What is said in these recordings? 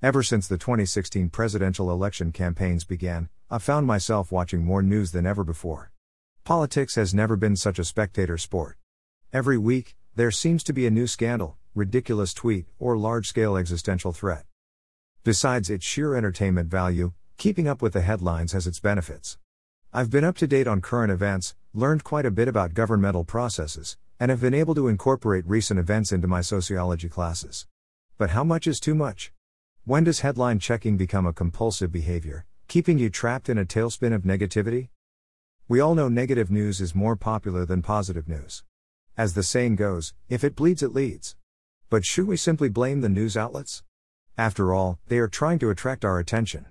Ever since the 2016 presidential election campaigns began, I've found myself watching more news than ever before. Politics has never been such a spectator sport. Every week, there seems to be a new scandal, ridiculous tweet, or large scale existential threat. Besides its sheer entertainment value, keeping up with the headlines has its benefits. I've been up to date on current events, learned quite a bit about governmental processes, and have been able to incorporate recent events into my sociology classes. But how much is too much? When does headline checking become a compulsive behavior, keeping you trapped in a tailspin of negativity? We all know negative news is more popular than positive news. As the saying goes, if it bleeds, it leads. But should we simply blame the news outlets? After all, they are trying to attract our attention.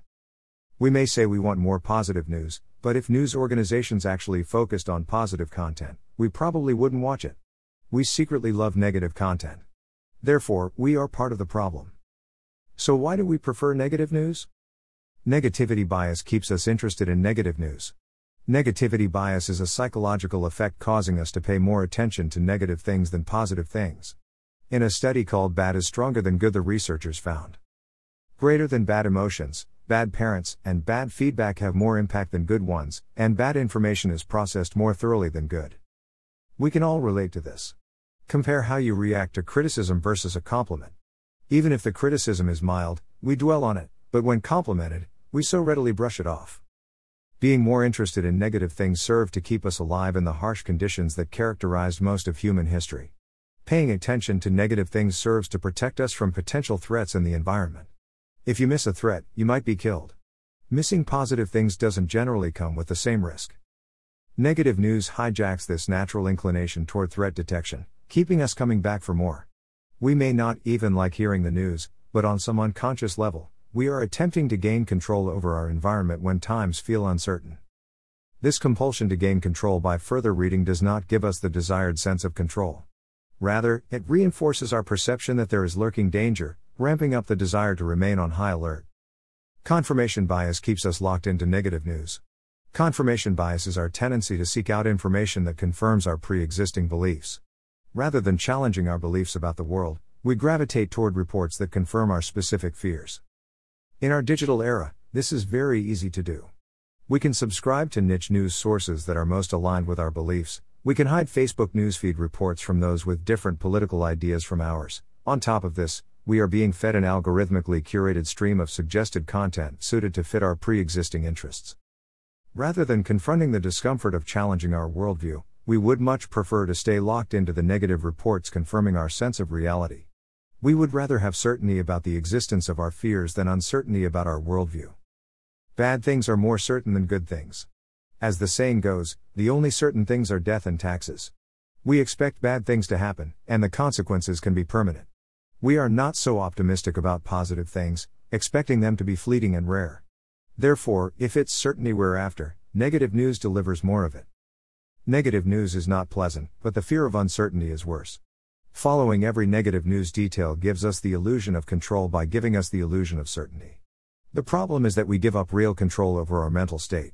We may say we want more positive news, but if news organizations actually focused on positive content, we probably wouldn't watch it. We secretly love negative content. Therefore, we are part of the problem. So, why do we prefer negative news? Negativity bias keeps us interested in negative news. Negativity bias is a psychological effect causing us to pay more attention to negative things than positive things. In a study called Bad is Stronger Than Good, the researchers found greater than bad emotions, bad parents, and bad feedback have more impact than good ones, and bad information is processed more thoroughly than good. We can all relate to this. Compare how you react to criticism versus a compliment. Even if the criticism is mild, we dwell on it, but when complimented, we so readily brush it off. Being more interested in negative things served to keep us alive in the harsh conditions that characterized most of human history. Paying attention to negative things serves to protect us from potential threats in the environment. If you miss a threat, you might be killed. Missing positive things doesn't generally come with the same risk. Negative news hijacks this natural inclination toward threat detection, keeping us coming back for more. We may not even like hearing the news, but on some unconscious level, we are attempting to gain control over our environment when times feel uncertain. This compulsion to gain control by further reading does not give us the desired sense of control. Rather, it reinforces our perception that there is lurking danger, ramping up the desire to remain on high alert. Confirmation bias keeps us locked into negative news. Confirmation bias is our tendency to seek out information that confirms our pre existing beliefs. Rather than challenging our beliefs about the world, we gravitate toward reports that confirm our specific fears. In our digital era, this is very easy to do. We can subscribe to niche news sources that are most aligned with our beliefs. We can hide Facebook newsfeed reports from those with different political ideas from ours. On top of this, we are being fed an algorithmically curated stream of suggested content suited to fit our pre existing interests. Rather than confronting the discomfort of challenging our worldview, we would much prefer to stay locked into the negative reports confirming our sense of reality. We would rather have certainty about the existence of our fears than uncertainty about our worldview. Bad things are more certain than good things. As the saying goes, the only certain things are death and taxes. We expect bad things to happen, and the consequences can be permanent. We are not so optimistic about positive things, expecting them to be fleeting and rare. Therefore, if it's certainty we're after, negative news delivers more of it. Negative news is not pleasant, but the fear of uncertainty is worse. Following every negative news detail gives us the illusion of control by giving us the illusion of certainty. The problem is that we give up real control over our mental state.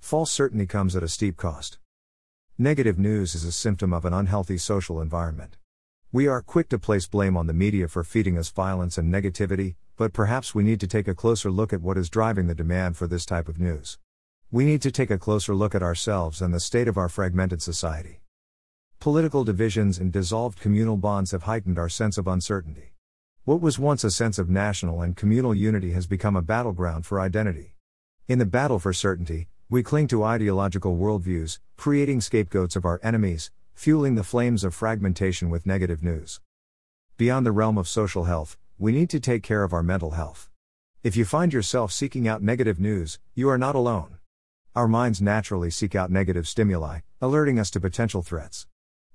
False certainty comes at a steep cost. Negative news is a symptom of an unhealthy social environment. We are quick to place blame on the media for feeding us violence and negativity, but perhaps we need to take a closer look at what is driving the demand for this type of news. We need to take a closer look at ourselves and the state of our fragmented society. Political divisions and dissolved communal bonds have heightened our sense of uncertainty. What was once a sense of national and communal unity has become a battleground for identity. In the battle for certainty, we cling to ideological worldviews, creating scapegoats of our enemies, fueling the flames of fragmentation with negative news. Beyond the realm of social health, we need to take care of our mental health. If you find yourself seeking out negative news, you are not alone. Our minds naturally seek out negative stimuli, alerting us to potential threats.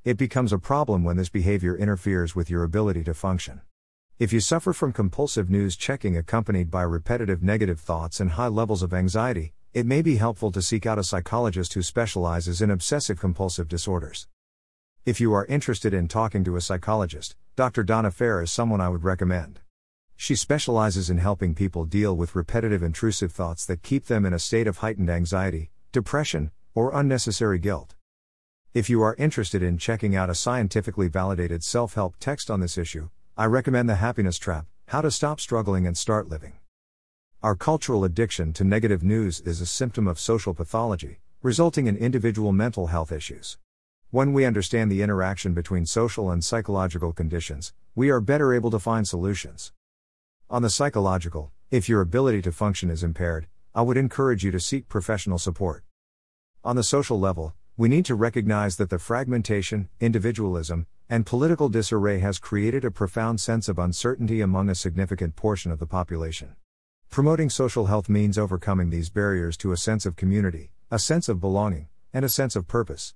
It becomes a problem when this behavior interferes with your ability to function. If you suffer from compulsive news checking accompanied by repetitive negative thoughts and high levels of anxiety, it may be helpful to seek out a psychologist who specializes in obsessive compulsive disorders. If you are interested in talking to a psychologist, Dr. Donna Fair is someone I would recommend. She specializes in helping people deal with repetitive intrusive thoughts that keep them in a state of heightened anxiety, depression, or unnecessary guilt. If you are interested in checking out a scientifically validated self help text on this issue, I recommend The Happiness Trap How to Stop Struggling and Start Living. Our cultural addiction to negative news is a symptom of social pathology, resulting in individual mental health issues. When we understand the interaction between social and psychological conditions, we are better able to find solutions. On the psychological, if your ability to function is impaired, I would encourage you to seek professional support. On the social level, we need to recognize that the fragmentation, individualism, and political disarray has created a profound sense of uncertainty among a significant portion of the population. Promoting social health means overcoming these barriers to a sense of community, a sense of belonging, and a sense of purpose.